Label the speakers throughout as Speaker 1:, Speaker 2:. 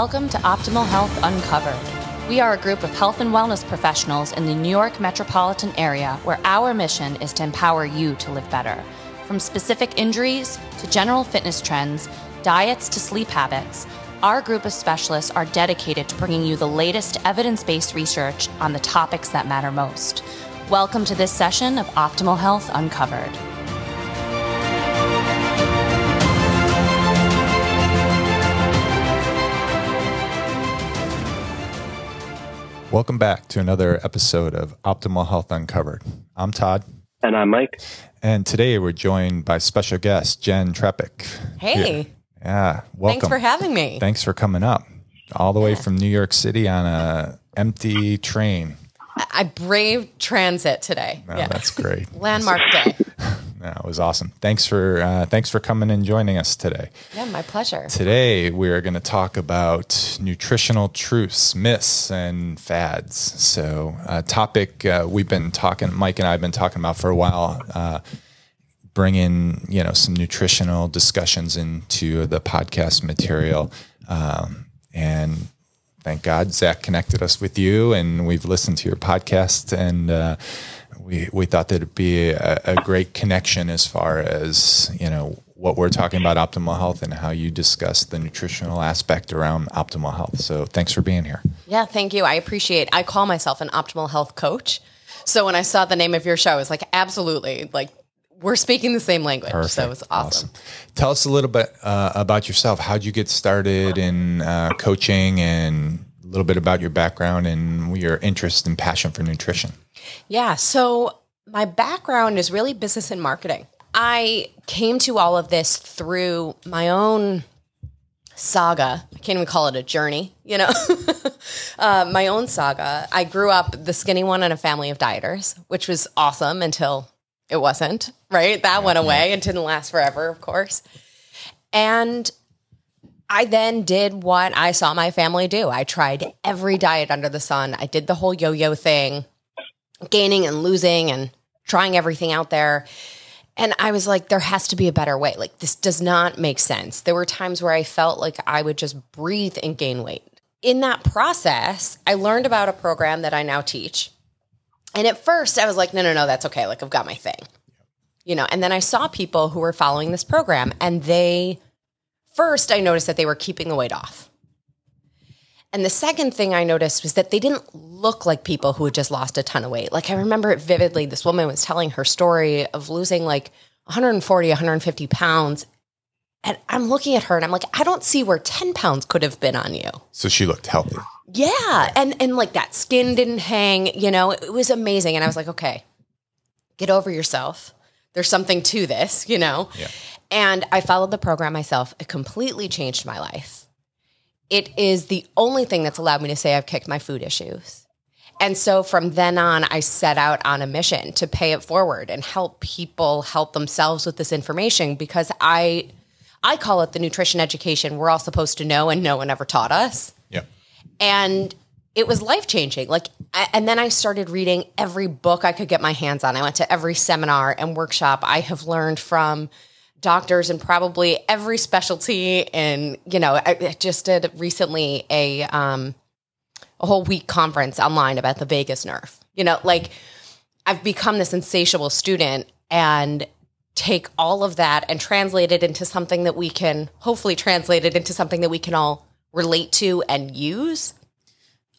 Speaker 1: Welcome to Optimal Health Uncovered. We are a group of health and wellness professionals in the New York metropolitan area where our mission is to empower you to live better. From specific injuries to general fitness trends, diets to sleep habits, our group of specialists are dedicated to bringing you the latest evidence based research on the topics that matter most. Welcome to this session of Optimal Health Uncovered.
Speaker 2: Welcome back to another episode of Optimal Health Uncovered. I'm Todd.
Speaker 3: And I'm Mike.
Speaker 2: And today we're joined by special guest Jen Trepic.
Speaker 4: Hey.
Speaker 2: Here. Yeah. Welcome.
Speaker 4: Thanks for having me.
Speaker 2: Thanks for coming up all the way from New York City on a empty train.
Speaker 4: I braved transit today.
Speaker 2: Oh, yeah. That's great.
Speaker 4: Landmark day.
Speaker 2: That was awesome. Thanks for uh, thanks for coming and joining us today.
Speaker 4: Yeah, my pleasure.
Speaker 2: Today we are going to talk about nutritional truths, myths, and fads. So, a topic uh, we've been talking, Mike and I have been talking about for a while. Uh, bringing you know some nutritional discussions into the podcast material, um, and thank God Zach connected us with you, and we've listened to your podcast and uh, we, we thought that it'd be a, a, great connection as far as you know what we're talking about optimal health and how you discuss the nutritional aspect around optimal health. So thanks for being here.
Speaker 4: Yeah, thank you. I appreciate. I call myself an optimal health coach. So when I saw the name of your show, I was like, absolutely, like we're speaking the same language. Perfect. So it's awesome. awesome.
Speaker 2: Tell us a little bit uh, about yourself. How'd you get started in uh, coaching and little bit about your background and your interest and passion for nutrition?
Speaker 4: Yeah. So my background is really business and marketing. I came to all of this through my own saga. I can't even call it a journey, you know, uh, my own saga. I grew up the skinny one in a family of dieters, which was awesome until it wasn't, right? That went away and didn't last forever, of course. And I then did what I saw my family do. I tried every diet under the sun. I did the whole yo yo thing gaining and losing and trying everything out there. And I was like, there has to be a better way. Like, this does not make sense. There were times where I felt like I would just breathe and gain weight. In that process, I learned about a program that I now teach. And at first, I was like, no, no, no, that's okay. Like, I've got my thing. You know, and then I saw people who were following this program, and they, first, I noticed that they were keeping the weight off. And the second thing I noticed was that they didn't look like people who had just lost a ton of weight. Like I remember it vividly. This woman was telling her story of losing like 140, 150 pounds. And I'm looking at her and I'm like, I don't see where 10 pounds could have been on you.
Speaker 2: So she looked healthy.
Speaker 4: Yeah. And and like that skin didn't hang, you know, it was amazing. And I was like, okay, get over yourself. There's something to this, you know? Yeah. And I followed the program myself. It completely changed my life it is the only thing that's allowed me to say I've kicked my food issues. And so from then on, I set out on a mission to pay it forward and help people help themselves with this information because I, I call it the nutrition education we're all supposed to know and no one ever taught us.
Speaker 2: Yeah.
Speaker 4: And it was life changing. Like, and then I started reading every book I could get my hands on. I went to every seminar and workshop I have learned from doctors in probably every specialty. And, you know, I just did recently a, um, a whole week conference online about the vagus nerve. You know, like I've become this insatiable student and take all of that and translate it into something that we can hopefully translate it into something that we can all relate to and use.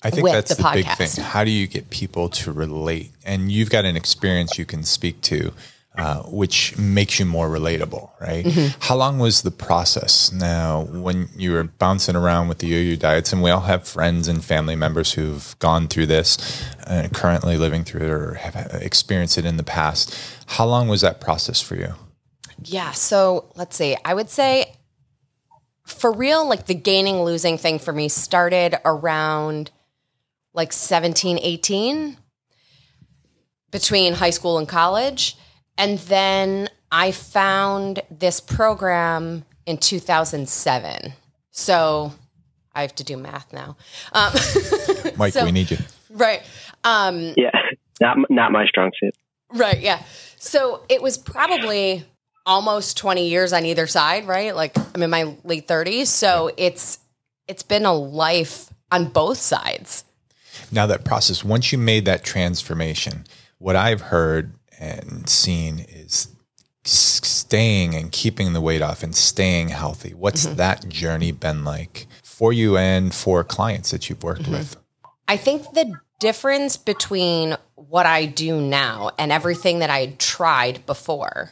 Speaker 2: I think that's the, the big thing. How do you get people to relate? And you've got an experience you can speak to uh, which makes you more relatable, right? Mm-hmm. How long was the process now when you were bouncing around with the yo-yo diets? And we all have friends and family members who've gone through this, and currently living through it, or have experienced it in the past. How long was that process for you?
Speaker 4: Yeah, so let's see. I would say for real, like the gaining losing thing for me started around like 17, 18 between high school and college and then I found this program in 2007. So I have to do math now. Um,
Speaker 2: Mike, so, we need you.
Speaker 4: Right.
Speaker 3: Um, yeah, not not my strong suit.
Speaker 4: Right. Yeah. So it was probably almost 20 years on either side, right? Like I'm in my late 30s, so it's it's been a life on both sides.
Speaker 2: Now, that process, once you made that transformation, what I've heard and seen is staying and keeping the weight off and staying healthy. What's mm-hmm. that journey been like for you and for clients that you've worked mm-hmm. with?
Speaker 4: I think the difference between what I do now and everything that I tried before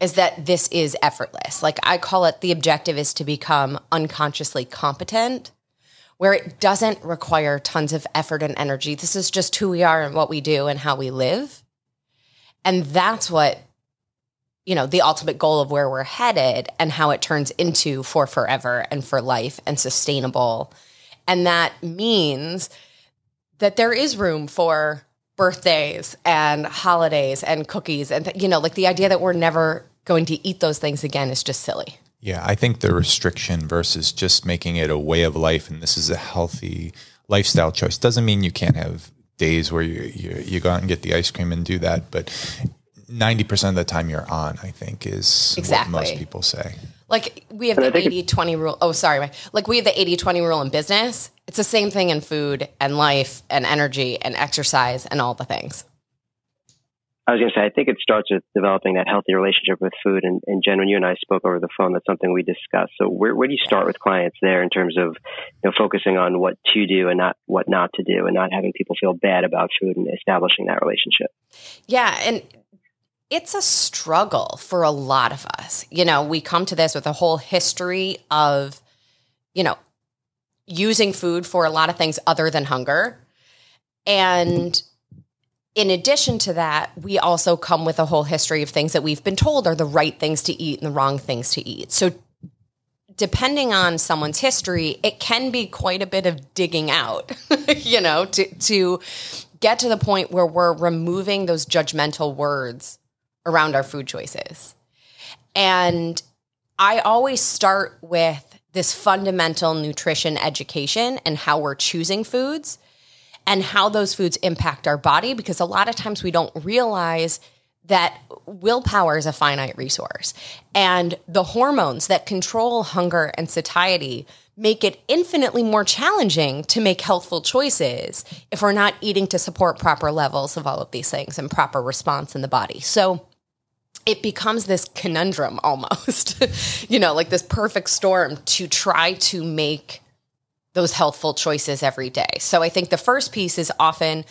Speaker 4: is that this is effortless. Like I call it the objective is to become unconsciously competent, where it doesn't require tons of effort and energy. This is just who we are and what we do and how we live. And that's what, you know, the ultimate goal of where we're headed and how it turns into for forever and for life and sustainable. And that means that there is room for birthdays and holidays and cookies and you know like the idea that we're never going to eat those things again is just silly
Speaker 2: yeah i think the restriction versus just making it a way of life and this is a healthy lifestyle choice doesn't mean you can't have days where you you, you go out and get the ice cream and do that but 90% of the time you're on i think is exactly. what most people say
Speaker 4: like we have the 80 20 rule. Oh, sorry. Like we have the 80 20 rule in business. It's the same thing in food and life and energy and exercise and all the things.
Speaker 3: I was going to say, I think it starts with developing that healthy relationship with food. And, and Jen, when you and I spoke over the phone, that's something we discussed. So where, where do you start with clients there in terms of you know, focusing on what to do and not what not to do and not having people feel bad about food and establishing that relationship?
Speaker 4: Yeah. And it's a struggle for a lot of us. You know, we come to this with a whole history of, you know, using food for a lot of things other than hunger. And in addition to that, we also come with a whole history of things that we've been told are the right things to eat and the wrong things to eat. So, depending on someone's history, it can be quite a bit of digging out, you know, to, to get to the point where we're removing those judgmental words around our food choices. And I always start with this fundamental nutrition education and how we're choosing foods and how those foods impact our body because a lot of times we don't realize that willpower is a finite resource and the hormones that control hunger and satiety make it infinitely more challenging to make healthful choices if we're not eating to support proper levels of all of these things and proper response in the body. So it becomes this conundrum almost, you know, like this perfect storm to try to make those healthful choices every day. So I think the first piece is often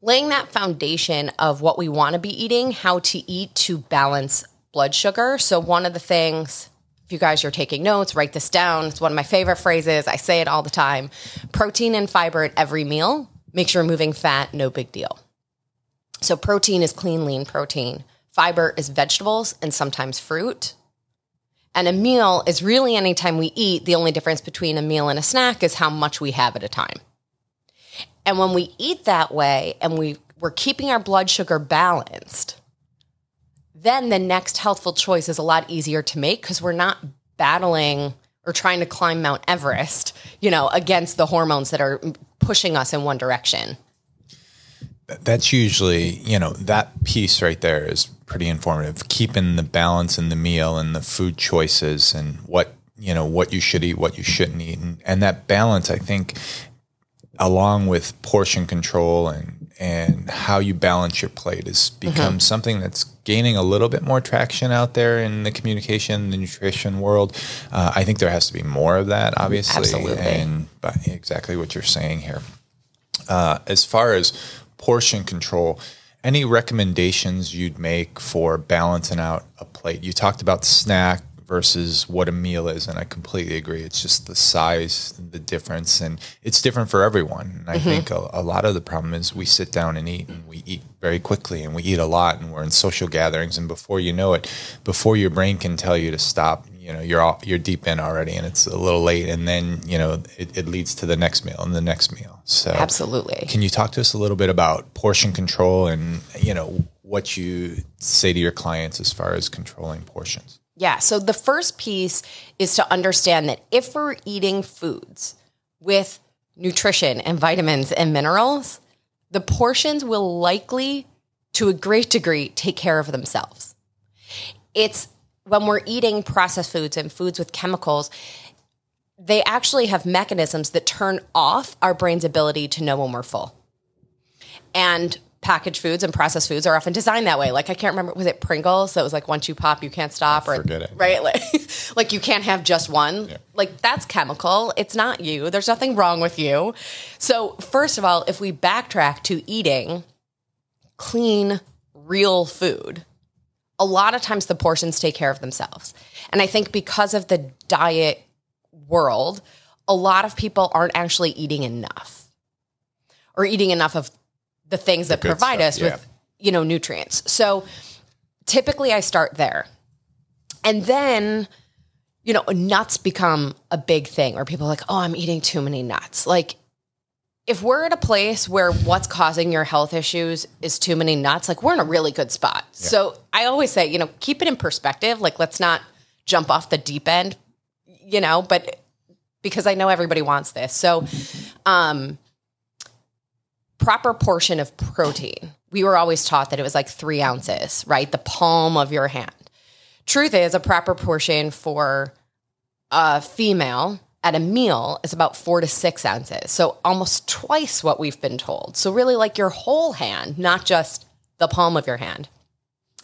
Speaker 4: laying that foundation of what we want to be eating, how to eat to balance blood sugar. So one of the things, if you guys are taking notes, write this down. It's one of my favorite phrases. I say it all the time. Protein and fiber at every meal makes you removing fat no big deal. So protein is clean, lean protein. Fiber is vegetables and sometimes fruit. And a meal is really anytime we eat. The only difference between a meal and a snack is how much we have at a time. And when we eat that way and we, we're keeping our blood sugar balanced, then the next healthful choice is a lot easier to make because we're not battling or trying to climb Mount Everest, you know, against the hormones that are pushing us in one direction.
Speaker 2: That's usually, you know, that piece right there is pretty informative. Keeping the balance in the meal and the food choices and what you know what you should eat, what you shouldn't eat, and, and that balance, I think, along with portion control and and how you balance your plate has become mm-hmm. something that's gaining a little bit more traction out there in the communication, the nutrition world. Uh, I think there has to be more of that, obviously,
Speaker 4: Absolutely.
Speaker 2: and exactly what you're saying here. Uh, as far as portion control, any recommendations you'd make for balancing out a plate? You talked about snack versus what a meal is, and I completely agree. It's just the size, the difference, and it's different for everyone. And I mm-hmm. think a, a, lot of the problem is we sit down and eat, and we eat very quickly, and we eat a lot, and we're in social gatherings, and before you know it, before your brain can tell you to stop, you know you're all, you're deep in already and it's a little late and then you know it, it, leads to the next meal and the next meal. So
Speaker 4: absolutely.
Speaker 2: can you talk to us a little bit about portion control and you know what you say to your clients as far as controlling portions?
Speaker 4: Yeah. So the first piece is to understand that if we're eating foods with nutrition and vitamins and minerals the portions will likely to a great degree take care of themselves. It's when we're eating processed foods and foods with chemicals, they actually have mechanisms that turn off our brain's ability to know when we're full. And packaged foods and processed foods are often designed that way. Like I can't remember, was it Pringles? So it was like once you pop, you can't stop, or
Speaker 2: Forget it.
Speaker 4: right? Like, like you can't have just one. Like that's chemical. It's not you. There's nothing wrong with you. So first of all, if we backtrack to eating clean, real food, a lot of times the portions take care of themselves. And I think because of the diet world, a lot of people aren't actually eating enough or eating enough of the things that provide
Speaker 2: stuff,
Speaker 4: us
Speaker 2: yeah.
Speaker 4: with, you know, nutrients. So typically I start there. And then, you know, nuts become a big thing where people are like, oh, I'm eating too many nuts. Like, if we're at a place where what's causing your health issues is too many nuts, like we're in a really good spot. So I always say, you know, keep it in perspective. Like, let's not jump off the deep end, you know, but because I know everybody wants this. So, um, proper portion of protein. We were always taught that it was like three ounces, right? The palm of your hand. Truth is, a proper portion for a female at a meal is about four to six ounces. So almost twice what we've been told. So, really, like your whole hand, not just the palm of your hand.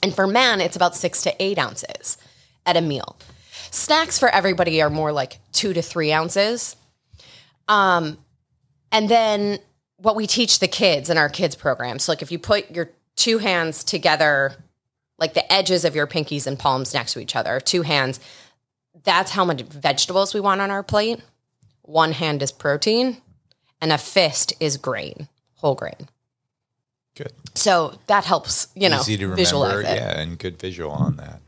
Speaker 4: And for men, it's about six to eight ounces at a meal. Snacks for everybody are more like two to three ounces. Um, and then what we teach the kids in our kids program. So, like if you put your two hands together, like the edges of your pinkies and palms next to each other, two hands, that's how much vegetables we want on our plate. One hand is protein, and a fist is grain, whole grain.
Speaker 2: Good.
Speaker 4: So that helps, you know,
Speaker 2: Easy to
Speaker 4: visualize
Speaker 2: remember.
Speaker 4: it.
Speaker 2: Yeah, and good visual on that.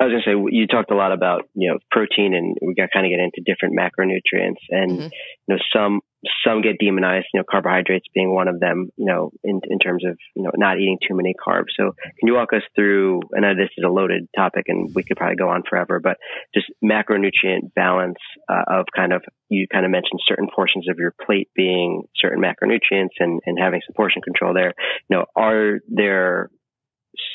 Speaker 3: I was going to say you talked a lot about you know protein, and we got kind of get into different macronutrients, and
Speaker 4: Mhm.
Speaker 3: you know some some get demonized. You know, carbohydrates being one of them. You know, in in terms of you know not eating too many carbs. So can you walk us through? I know this is a loaded topic, and we could probably go on forever, but just macronutrient balance uh, of kind of you kind of mentioned certain portions of your plate being certain macronutrients, and and having some portion control there. You know, are there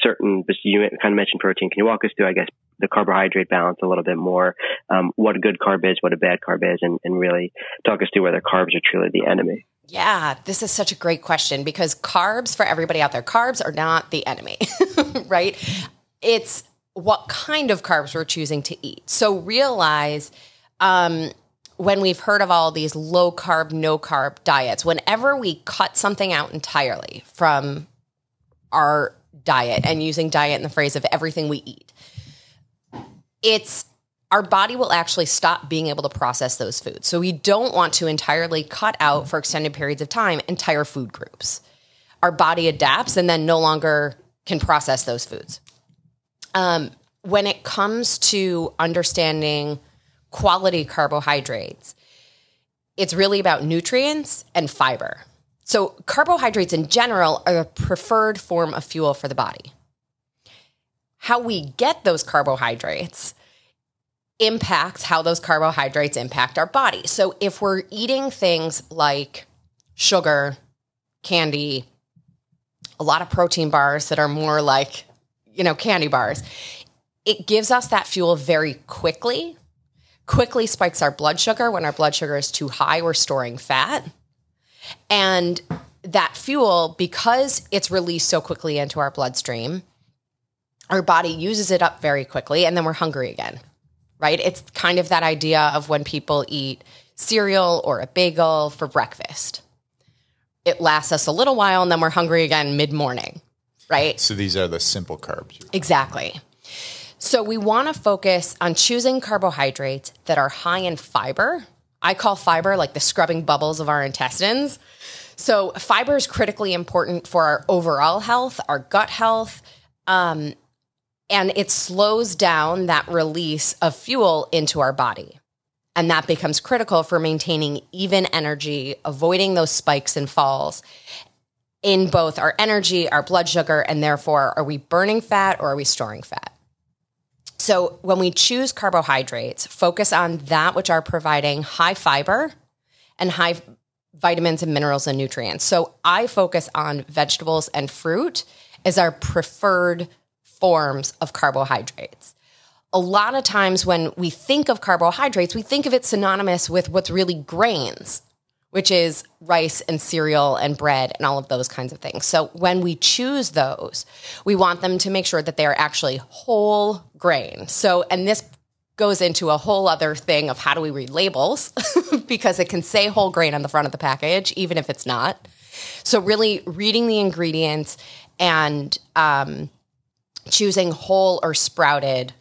Speaker 3: certain, you kind of mentioned protein. Can you walk us through, I guess, the carbohydrate balance a little bit more? Um, what a good carb is, what a bad carb is, and, and really talk us through whether carbs are truly the enemy.
Speaker 4: Yeah, this is such a great question because carbs, for everybody out there, carbs are not the enemy, right? It's what kind of carbs we're choosing to eat. So realize um, when we've heard of all these low carb, no carb diets, whenever we cut something out entirely from our diet and using diet in the phrase of everything we eat, it's our body will actually stop being able to process those foods. So we don't want to entirely cut out for extended periods of time entire food groups. Our body adapts and then no longer can process those foods. Um, when it comes to understanding quality carbohydrates, it's really about nutrients and fiber. So, carbohydrates in general are a preferred form of fuel for the body. How we get those carbohydrates impacts how those carbohydrates impact our body. So, if we're eating things like sugar, candy, a lot of protein bars that are more like, you know, candy bars, it gives us that fuel very quickly. Quickly spikes our blood sugar. When our blood sugar is too high, we're storing fat. And that fuel, because it's released so quickly into our bloodstream, our body uses it up very quickly and then we're hungry again, right? It's kind of that idea of when people eat cereal or a bagel for breakfast. It lasts us a little while and then we're hungry again mid morning, right?
Speaker 2: So these are the simple carbs.
Speaker 4: Exactly. So we want to focus on choosing carbohydrates that are high in fiber. I call fiber like the scrubbing bubbles of our intestines. So fiber is critically important for our overall health, our gut health, um, and it slows down that release of fuel into our body. And that becomes critical for maintaining even energy, avoiding those spikes and falls in both our energy, our blood sugar, and therefore, are we burning fat or are we storing fat? So, when we choose carbohydrates, focus on that which are providing high fiber and high vitamins and minerals and nutrients. So, I focus on vegetables and fruit as our preferred forms of carbohydrates. a lot of times when we think of carbohydrates, we think of it synonymous with what's really grains, which is rice and cereal and bread and all of those kinds of things. So when we choose those, we want them to make sure that they are actually whole grain. So, and this goes into a whole other thing of how do we read labels because it can say whole grain on the front of the package, even if it's not. So, really reading the ingredients and um, choosing whole or sprouted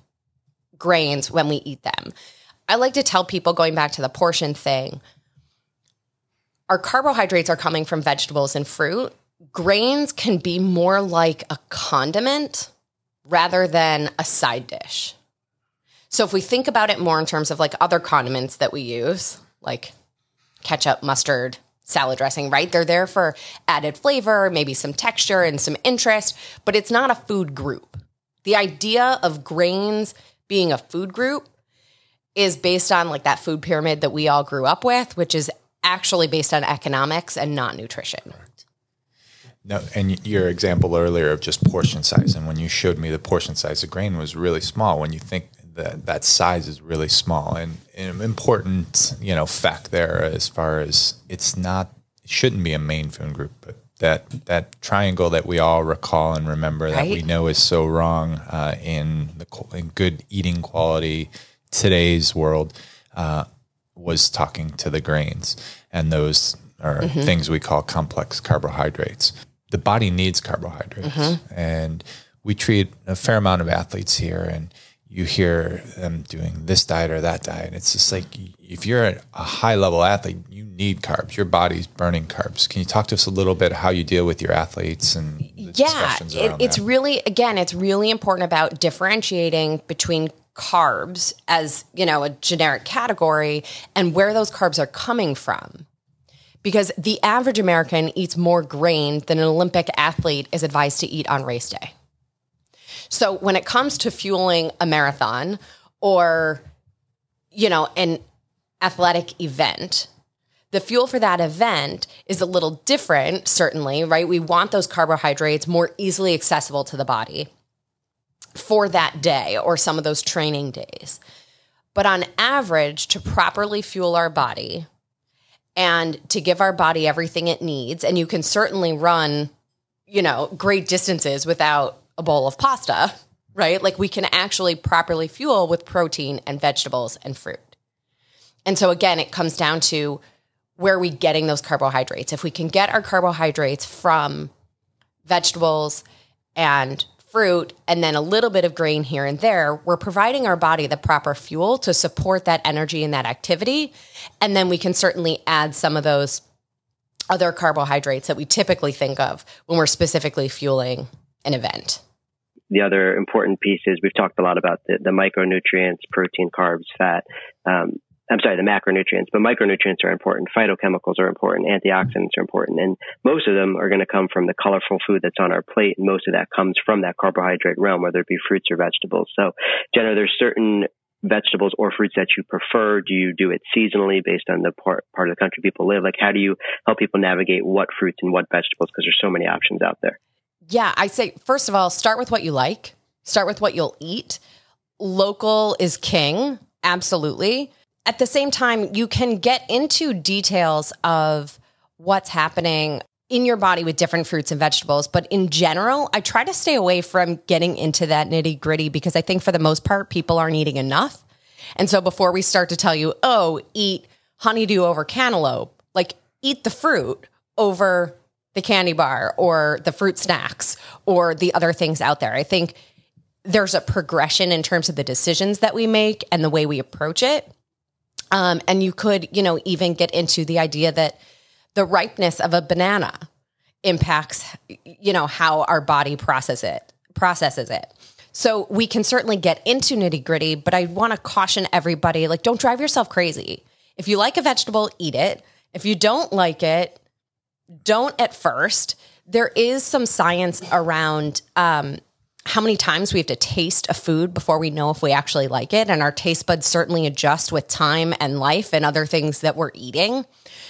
Speaker 4: grains when we eat them. I like to tell people, going back to the portion thing, our carbohydrates are coming from vegetables and fruit. Grains can be more like a condiment rather than a side dish. So if we think about it more in terms of like other condiments that we use, like ketchup, mustard, salad dressing, right? They're there for added flavor, maybe some texture and some interest, but it's not a food group. The idea of grains being a food group is based on like that food pyramid that we all grew up with, which is actually based on economics and not nutrition.
Speaker 2: No, and your example earlier of just portion size, and when you showed me the portion size of grain was really small. When you think that that size is really small, and an important you know fact there as far as it's not it shouldn't be a main food group, but that that triangle that we all recall and remember right? that we know is so wrong uh, in the in good eating quality today's world uh, was talking to the grains and those are mm-hmm. things we call complex carbohydrates. The body needs carbohydrates, mm-hmm. and we treat a fair amount of athletes here and you hear them doing this diet or that diet. It's just like if you're a high level athlete, you need carbs. Your body's burning carbs. Can you talk to us a little bit how you deal with your athletes and
Speaker 4: yeah, it, it's that? really again, it's really important about differentiating between carbs as you know a generic category and where those carbs are coming from. Because the average American eats more grain than an Olympic athlete is advised to eat on race day. So when it comes to fueling a marathon or, you know, an athletic event, the fuel for that event is a little different, certainly, right? We want those carbohydrates more easily accessible to the body for that day or some of those training days. But on average, to properly fuel our body and to give our body everything it needs, and you can certainly run, you know, great distances without a bowl of pasta, right? Like we can actually properly fuel with protein and vegetables and fruit. And so again, it comes down to where are we getting those carbohydrates? If we can get our carbohydrates from vegetables and fruit and then a little bit of grain here and there, we're providing our body the proper fuel to support that energy and that activity. And then we can certainly add some of those other carbohydrates that we typically think of when we're specifically fueling an event.
Speaker 3: The other important piece is we've talked a lot about the, the micronutrients, protein, carbs, fat. Um, I'm sorry, the macronutrients, but micronutrients are important. Phytochemicals are important. Antioxidants are important. And most of them are going to come from the colorful food that's on our plate. And most of that comes from that carbohydrate realm, whether it be fruits or vegetables. So, Jenna, there's certain vegetables or fruits that you prefer? Do you do it seasonally based on the part, part of the country people live? Like, how do you help people navigate what fruits and what vegetables? Because there's so many options out there.
Speaker 4: Yeah, I say first of all, start with what you like. Start with what you'll eat. Local is king, absolutely. At the same time, you can get into details of what's happening in your body with different fruits and vegetables. But in general, I try to stay away from getting into that nitty gritty because I think for the most part, people aren't eating enough. And so before we start to tell you, oh, eat honeydew over cantaloupe, like eat the fruit over the candy bar or the fruit snacks or the other things out there. I think there's a progression in terms of the decisions that we make and the way we approach it. Um, and you could, you know, even get into the idea that the ripeness of a banana impacts, you know, how our body process it processes it. So we can certainly get into nitty gritty, but I want to caution everybody: like, don't drive yourself crazy. If you like a vegetable, eat it. If you don't like it, don't at first. There is some science around um, how many times we have to taste a food before we know if we actually like it. And our taste buds certainly adjust with time and life and other things that we're eating.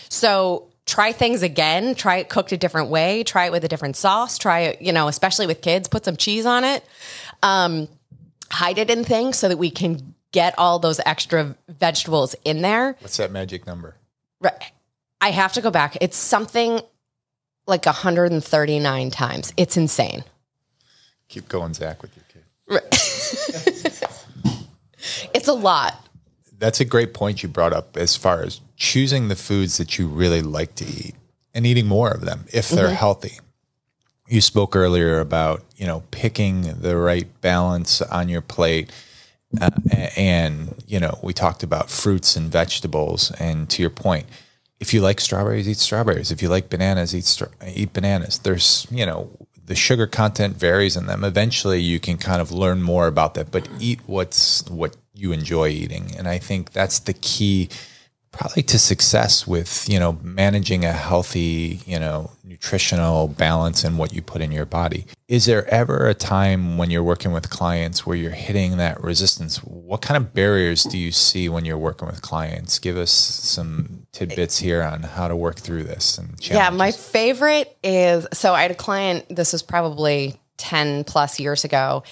Speaker 4: So try things again, try it cooked a different way, try it with a different sauce, try it, you know, especially with kids, put some cheese on it. Um, hide it in things so that we can get all those extra vegetables in there.
Speaker 2: What's that magic number?
Speaker 4: Right. I have to go back. It's something like 139 times. It's insane.
Speaker 2: Keep going, Zach, with your kid.
Speaker 4: Right. it's a lot.
Speaker 2: That's a great point you brought up as far as choosing the foods that you really like to eat and eating more of them if they're mm-hmm. healthy. You spoke earlier about, you know, picking the right balance on your plate. Uh, and, you know, we talked about fruits and vegetables. And to your point, if you like strawberries, eat strawberries. If you like bananas, eat eat bananas. There's you know the sugar content varies in them. Eventually, you can kind of learn more about that, but eat what's what you enjoy eating, and I think that's the key probably to success with you know managing a healthy you know nutritional balance in what you put in your body is there ever a time when you're working with clients where you're hitting that resistance what kind of barriers do you see when you're working with clients give us some tidbits here on how to work through this and challenges.
Speaker 4: yeah my favorite is so i had a client this was probably 10 plus years ago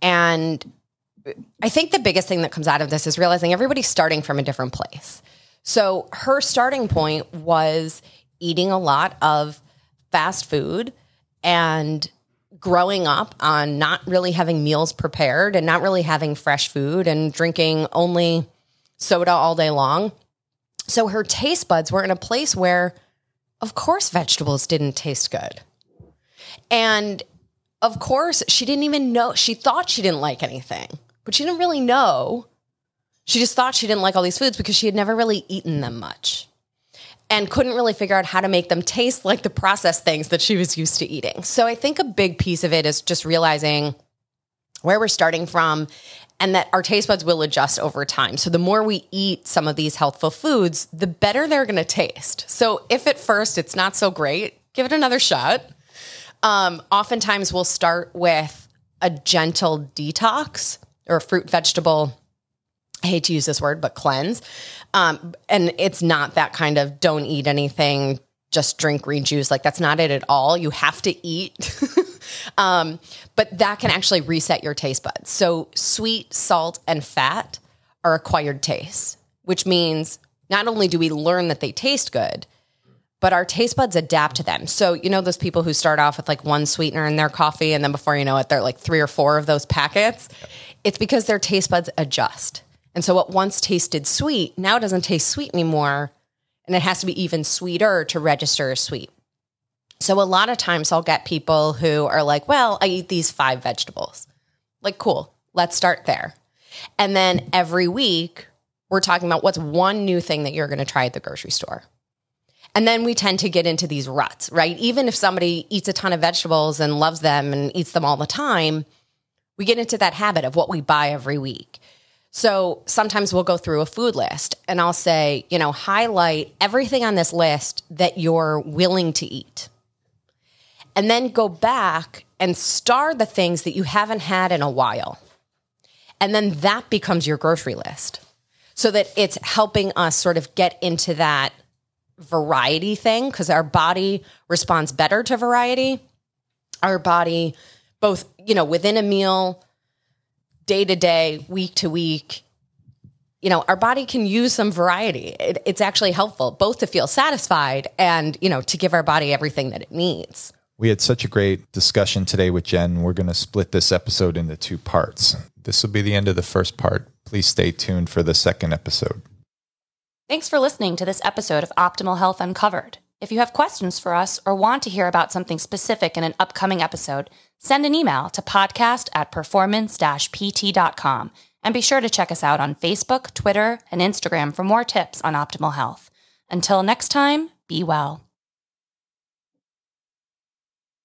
Speaker 4: and I think the biggest thing that comes out of this is realizing everybody's starting from a different place. So her starting point was eating a lot of fast food and growing up on not really having meals prepared and not really having fresh food and drinking only soda all day long. So her taste buds were in a place where, of course, vegetables didn't taste good. And of course, she didn't even know, she thought she didn't like anything, but she didn't really know she just thought she didn't like all these foods because she had never really eaten them much and couldn't really figure out how to make them taste like the processed things that she was used to eating. So I think a big piece of it is just realizing where we're starting from and that our taste buds will adjust over time. So the more we eat some of these healthful foods, the better they're going to taste. So if at first it's not so great, give it another shot. Um, oftentimes we'll start with a gentle detox or fruit vegetable I hate to use this word, but cleanse. Um, and it's not that kind of don't eat anything, just drink green juice. Like that's not it at all. You have to eat. um, but that can actually reset your taste buds. So sweet, salt, and fat are acquired tastes, which means not only do we learn that they taste good, but our taste buds adapt to them. So, you know, those people who start off with like one sweetener in their coffee, and then before you know it, they're like three or four of those packets. It's because their taste buds adjust. And so what once tasted sweet now doesn't taste sweet anymore. And it has to be even sweeter to register as sweet. So a lot of times I'll get people who are like, well, I eat these five vegetables. Like, cool, let's start there. And then every week, we're talking about what's one new thing that you're going to try at the grocery store. And then we tend to get into these ruts, right? Even if somebody eats a ton of vegetables and loves them and eats them all the time, we get into that habit of what we buy every week. So sometimes we'll go through a food list and I'll say, you know, highlight everything on this list that you're willing to eat. And then go back and star the things that you haven't had in a while. And then that becomes your grocery list so that it's helping us sort of get into that variety thing because our body responds better to variety. Our body, both, you know, within a meal, day to day, week to week, you know, our body can use some variety. It, it's actually helpful both to feel satisfied and, you know, to give our body everything that it needs.
Speaker 2: We had such a great discussion today with Jen. We're going to split this episode into two parts. This will be the end of the first part. Please stay tuned for the second episode.
Speaker 1: Thanks for listening to this episode of Optimal Health Uncovered. If you have questions for us or want to hear about something specific in an upcoming episode, send an email to podcast at performance pt.com and be sure to check us out on Facebook, Twitter, and Instagram for more tips on optimal health. Until next time, be well.